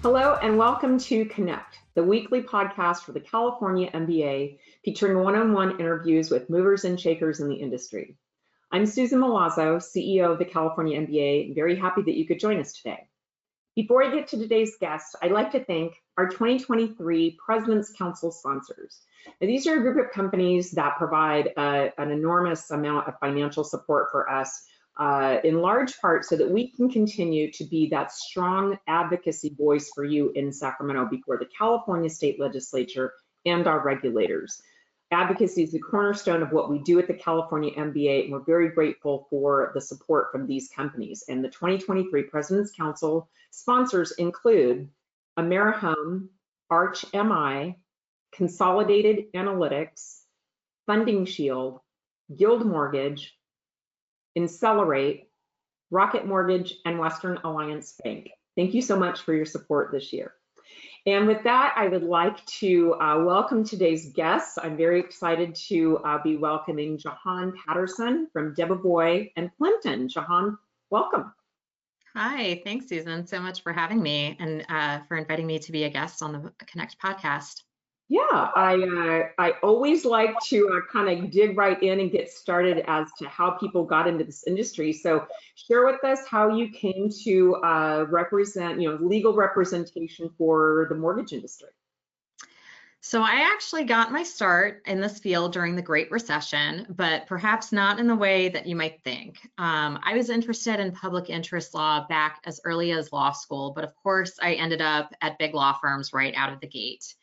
Hello and welcome to Connect, the weekly podcast for the California MBA featuring one-on-one interviews with movers and shakers in the industry. I'm Susan Milazzo, CEO of the California MBA, and very happy that you could join us today. Before I get to today's guest, I'd like to thank our 2023 President's Council sponsors. Now, these are a group of companies that provide uh, an enormous amount of financial support for us uh, in large part so that we can continue to be that strong advocacy voice for you in Sacramento before the California State Legislature and our regulators. Advocacy is the cornerstone of what we do at the California MBA, and we're very grateful for the support from these companies. And the 2023 President's Council sponsors include AmeriHome, Arch MI, Consolidated Analytics, Funding Shield, Guild Mortgage, Incelerate, Rocket Mortgage, and Western Alliance Bank. Thank you so much for your support this year. And with that, I would like to uh, welcome today's guests. I'm very excited to uh, be welcoming Jehan Patterson from Debevoise and Plimpton. Jehan, welcome. Hi, thanks, Susan, so much for having me and uh, for inviting me to be a guest on the Connect podcast. Yeah, I uh, I always like to uh, kind of dig right in and get started as to how people got into this industry. So share with us how you came to uh, represent, you know, legal representation for the mortgage industry. So I actually got my start in this field during the Great Recession, but perhaps not in the way that you might think. Um, I was interested in public interest law back as early as law school, but of course I ended up at big law firms right out of the gate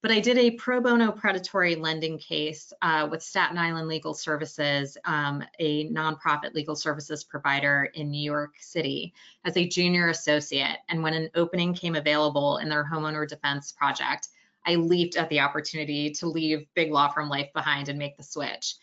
but I did a pro bono predatory lending case uh, with Staten Island Legal Services, um, a nonprofit legal services provider in New York City, as a junior associate. And when an opening came available in their homeowner defense project, I leaped at the opportunity to leave big law firm life behind and make the switch.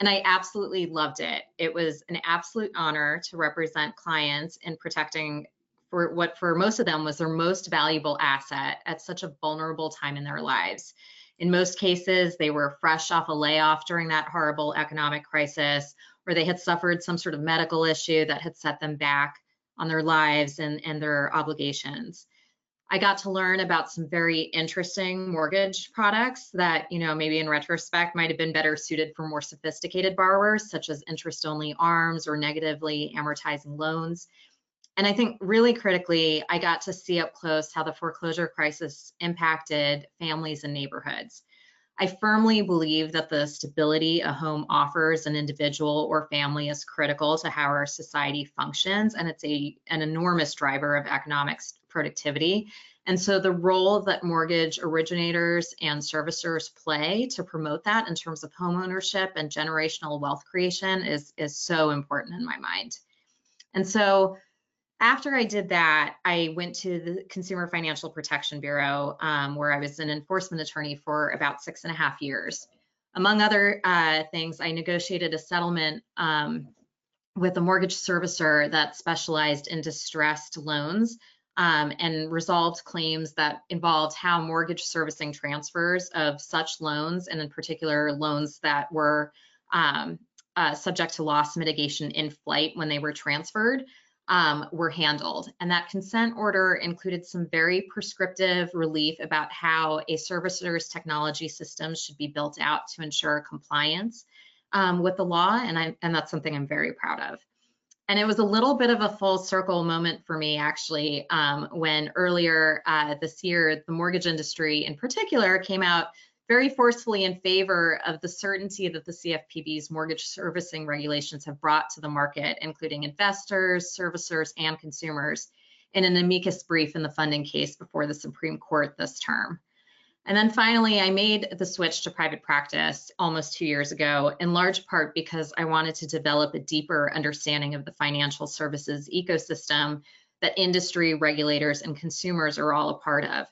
And I absolutely loved it. It was an absolute honor to represent clients in protecting for what for most of them was their most valuable asset at such a vulnerable time in their lives. In most cases, they were fresh off a layoff during that horrible economic crisis, or they had suffered some sort of medical issue that had set them back on their lives and, and their obligations. I got to learn about some very interesting mortgage products that, you know, maybe in retrospect might have been better suited for more sophisticated borrowers, such as interest only ARMs or negatively amortizing loans. And I think really critically, I got to see up close how the foreclosure crisis impacted families and neighborhoods. I firmly believe that the stability a home offers an individual or family is critical to how our society functions, and it's a, an enormous driver of economic productivity. And so the role that mortgage originators and servicers play to promote that in terms of home ownership and generational wealth creation is, is so important in my mind. And so after I did that, I went to the Consumer Financial Protection Bureau, um, where I was an enforcement attorney for about six and a half years. Among other uh, things, I negotiated a settlement um, with a mortgage servicer that specialized in distressed loans um, and resolved claims that involved how mortgage servicing transfers of such loans, and in particular loans that were um, uh, subject to loss mitigation in flight when they were transferred, um, were handled. And that consent order included some very prescriptive relief about how a servicer's technology systems should be built out to ensure compliance um, with the law. And, I, and that's something I'm very proud of. And it was a little bit of a full circle moment for me, actually, um, when earlier uh, this year, the mortgage industry in particular came out very forcefully in favor of the certainty that the CFPB's mortgage servicing regulations have brought to the market, including investors, servicers, and consumers, in an amicus brief in the funding case before the Supreme Court this term. And then finally, I made the switch to private practice almost two years ago, in large part because I wanted to develop a deeper understanding of the financial services ecosystem that industry regulators and consumers are all a part of.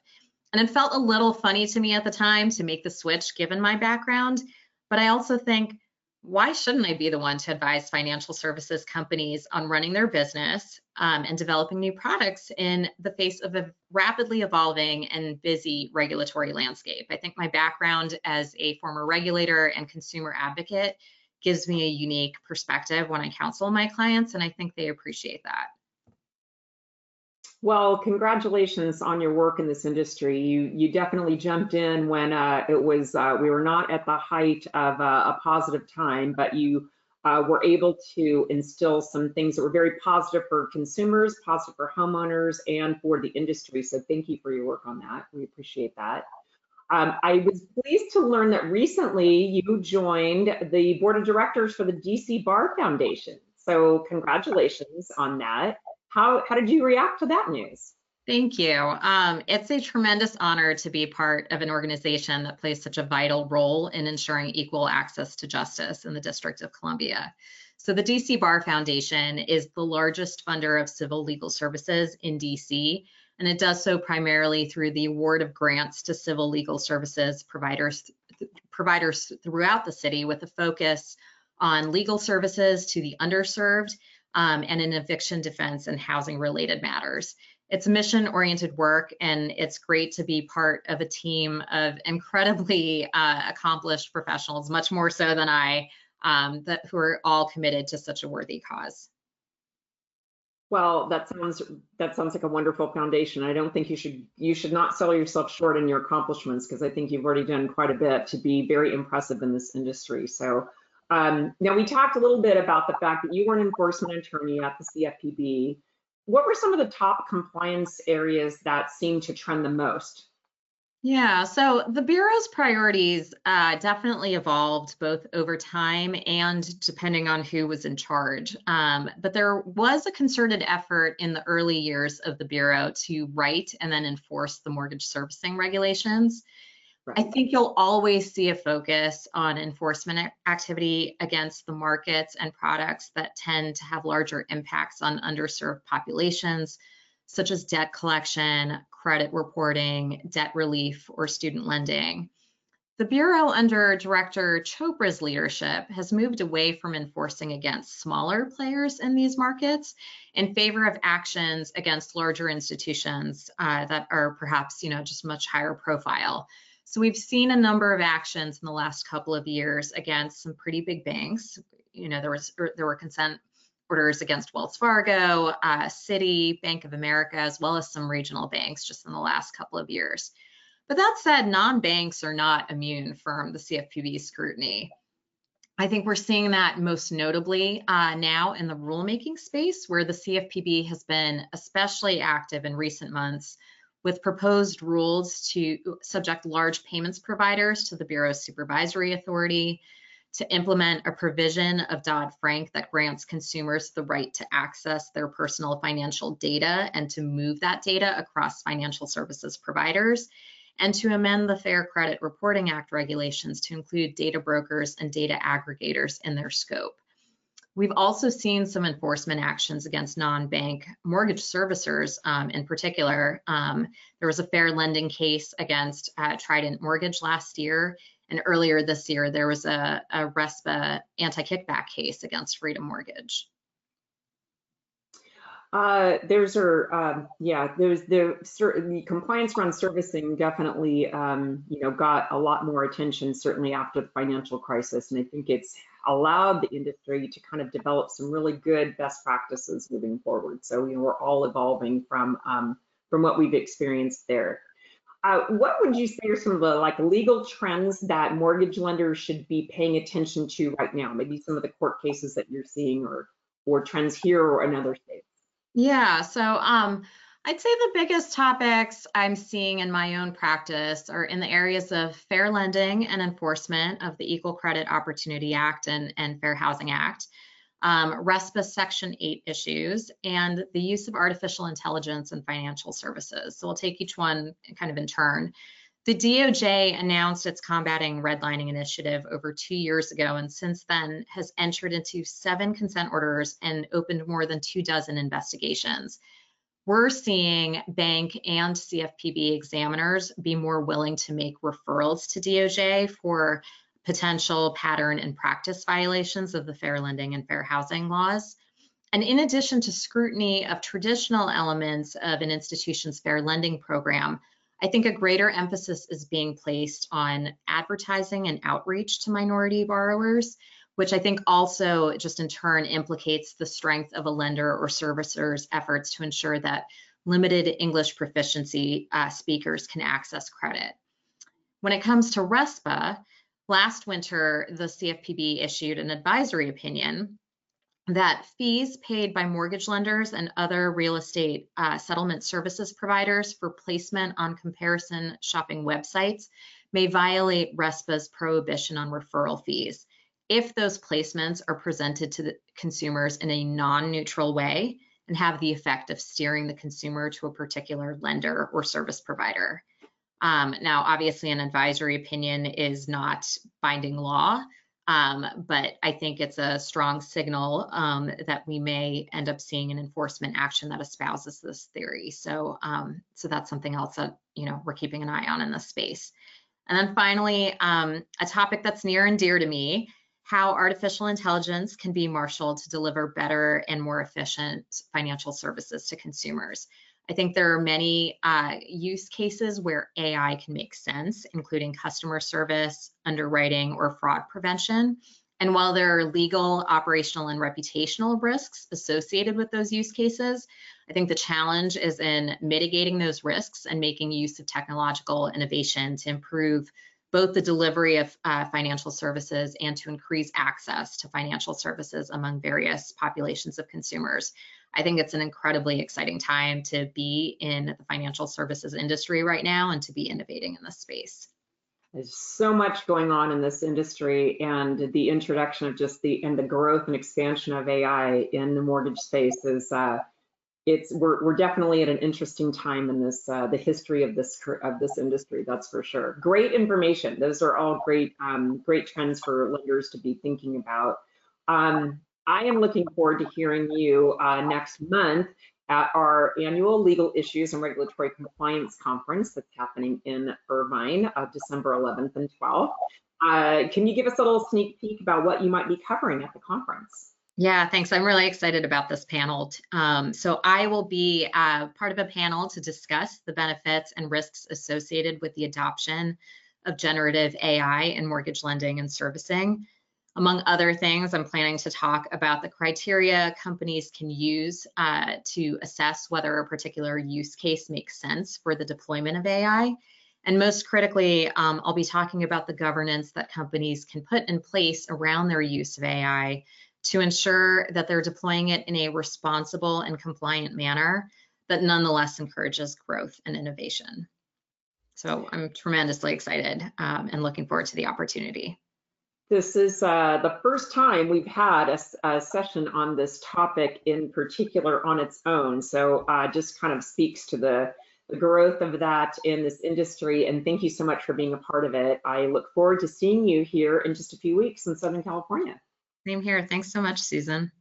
And it felt a little funny to me at the time to make the switch given my background. But I also think why shouldn't I be the one to advise financial services companies on running their business um, and developing new products in the face of a rapidly evolving and busy regulatory landscape? I think my background as a former regulator and consumer advocate gives me a unique perspective when I counsel my clients, and I think they appreciate that. Well, congratulations on your work in this industry. You you definitely jumped in when uh, it was uh, we were not at the height of uh, a positive time, but you uh, were able to instill some things that were very positive for consumers, positive for homeowners, and for the industry. So thank you for your work on that. We appreciate that. Um, I was pleased to learn that recently you joined the board of directors for the DC Bar Foundation. So congratulations on that. How, how did you react to that news? Thank you. Um, it's a tremendous honor to be part of an organization that plays such a vital role in ensuring equal access to justice in the District of Columbia. So the DC Bar Foundation is the largest funder of civil legal services in DC, and it does so primarily through the award of grants to civil legal services providers, providers throughout the city with a focus on legal services to the underserved um, and in eviction defense and housing related matters. It's mission oriented work, and it's great to be part of a team of incredibly uh, accomplished professionals, much more so than I, um, that who are all committed to such a worthy cause. Well, that sounds that sounds like a wonderful foundation. I don't think you should you should not sell yourself short in your accomplishments because I think you've already done quite a bit to be very impressive in this industry. So um, now, we talked a little bit about the fact that you were an enforcement attorney at the CFPB. What were some of the top compliance areas that seemed to trend the most? Yeah, so the Bureau's priorities uh, definitely evolved both over time and depending on who was in charge. Um, but there was a concerted effort in the early years of the Bureau to write and then enforce the mortgage servicing regulations. I think you'll always see a focus on enforcement activity against the markets and products that tend to have larger impacts on underserved populations, such as debt collection, credit reporting, debt relief, or student lending. The Bureau, under Director Chopra's leadership, has moved away from enforcing against smaller players in these markets in favor of actions against larger institutions uh, that are perhaps, you know, just much higher profile. So we've seen a number of actions in the last couple of years against some pretty big banks. You know, there was er, there were consent orders against Wells Fargo, uh, Citi, Bank of America, as well as some regional banks just in the last couple of years. But that said, non-banks are not immune from the CFPB scrutiny. I think we're seeing that most notably uh, now in the rulemaking space, where the CFPB has been especially active in recent months with proposed rules to subject large payments providers to the Bureau's supervisory authority, to implement a provision of Dodd-Frank that grants consumers the right to access their personal financial data and to move that data across financial services providers, and to amend the Fair Credit Reporting Act regulations to include data brokers and data aggregators in their scope. We've also seen some enforcement actions against non-bank mortgage servicers um, in particular. Um, there was a fair lending case against uh, Trident Mortgage last year. And earlier this year, there was a, a RESPA anti-kickback case against Freedom Mortgage. Uh, there's are um, yeah, there's the, the compliance around servicing definitely um, you know got a lot more attention certainly after the financial crisis, and I think it's allowed the industry to kind of develop some really good best practices moving forward. So, you know, we're all evolving from um, from what we've experienced there. Uh, what would you say are some of the like legal trends that mortgage lenders should be paying attention to right now? Maybe some of the court cases that you're seeing or or trends here or in other states. Yeah, so um, I'd say the biggest topics I'm seeing in my own practice are in the areas of fair lending and enforcement of the Equal Credit Opportunity Act and, and Fair Housing Act, um, RESPA Section 8 issues, and the use of artificial intelligence in financial services. So we'll take each one kind of in turn. The DOJ announced its combating redlining initiative over two years ago, and since then has entered into seven consent orders and opened more than two dozen investigations we're seeing bank and CFPB examiners be more willing to make referrals to DOJ for potential pattern and practice violations of the fair lending and fair housing laws. And in addition to scrutiny of traditional elements of an institution's fair lending program, I think a greater emphasis is being placed on advertising and outreach to minority borrowers, which I think also just in turn implicates the strength of a lender or servicer's efforts to ensure that limited English proficiency uh, speakers can access credit. When it comes to RESPA, last winter, the CFPB issued an advisory opinion that fees paid by mortgage lenders and other real estate uh, settlement services providers for placement on comparison shopping websites may violate RESPA's prohibition on referral fees if those placements are presented to the consumers in a non-neutral way and have the effect of steering the consumer to a particular lender or service provider. Um, now, obviously, an advisory opinion is not binding law, um, but I think it's a strong signal um, that we may end up seeing an enforcement action that espouses this theory. So, um, so that's something else that you know we're keeping an eye on in this space. And then finally, um, a topic that's near and dear to me how artificial intelligence can be marshaled to deliver better and more efficient financial services to consumers. I think there are many uh, use cases where AI can make sense, including customer service, underwriting, or fraud prevention. And while there are legal, operational, and reputational risks associated with those use cases, I think the challenge is in mitigating those risks and making use of technological innovation to improve both the delivery of uh, financial services and to increase access to financial services among various populations of consumers. I think it's an incredibly exciting time to be in the financial services industry right now and to be innovating in this space. There's so much going on in this industry and the introduction of just the and the growth and expansion of AI in the mortgage space is uh, it's we're, we're definitely at an interesting time in this uh, the history of this of this industry that's for sure. Great information. Those are all great um, great trends for lenders to be thinking about. Um, i am looking forward to hearing you uh, next month at our annual legal issues and regulatory compliance conference that's happening in irvine uh, december 11th and 12th uh, can you give us a little sneak peek about what you might be covering at the conference yeah, thanks. I'm really excited about this panel. Um, so I will be uh, part of a panel to discuss the benefits and risks associated with the adoption of generative AI in mortgage lending and servicing. Among other things, I'm planning to talk about the criteria companies can use uh, to assess whether a particular use case makes sense for the deployment of AI. And most critically, um, I'll be talking about the governance that companies can put in place around their use of AI to ensure that they're deploying it in a responsible and compliant manner that nonetheless encourages growth and innovation. So I'm tremendously excited um, and looking forward to the opportunity. This is uh, the first time we've had a, a, session on this topic in particular on its own. So uh, just kind of speaks to the, the growth of that in this industry. And thank you so much for being a part of it. I look forward to seeing you here in just a few weeks in Southern California. Same here. Thanks so much, Susan.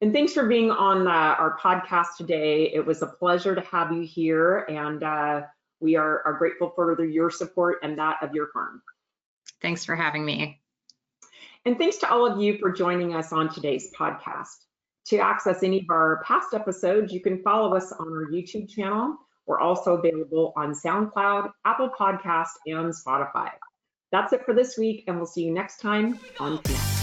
And thanks for being on uh, our podcast today. It was a pleasure to have you here, and uh, we are, are grateful for your support and that of your firm. Thanks for having me. And thanks to all of you for joining us on today's podcast. To access any of our past episodes, you can follow us on our YouTube channel. We're also available on SoundCloud, Apple Podcast, and Spotify. That's it for this week, and we'll see you next time on Connect.